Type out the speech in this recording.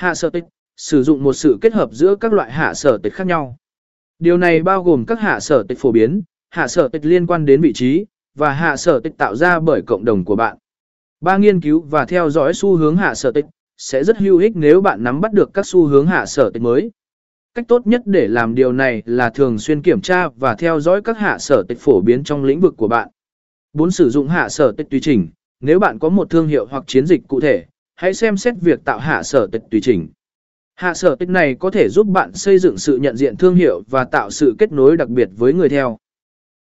Hạ sở tịch, sử dụng một sự kết hợp giữa các loại hạ sở tịch khác nhau. Điều này bao gồm các hạ sở tịch phổ biến, hạ sở tịch liên quan đến vị trí, và hạ sở tịch tạo ra bởi cộng đồng của bạn. Ba nghiên cứu và theo dõi xu hướng hạ sở tịch sẽ rất hữu ích nếu bạn nắm bắt được các xu hướng hạ sở tịch mới. Cách tốt nhất để làm điều này là thường xuyên kiểm tra và theo dõi các hạ sở tịch phổ biến trong lĩnh vực của bạn. 4. Sử dụng hạ sở tịch tùy chỉnh. Nếu bạn có một thương hiệu hoặc chiến dịch cụ thể, hãy xem xét việc tạo hạ sở tịch tùy chỉnh. Hạ sở tịch này có thể giúp bạn xây dựng sự nhận diện thương hiệu và tạo sự kết nối đặc biệt với người theo.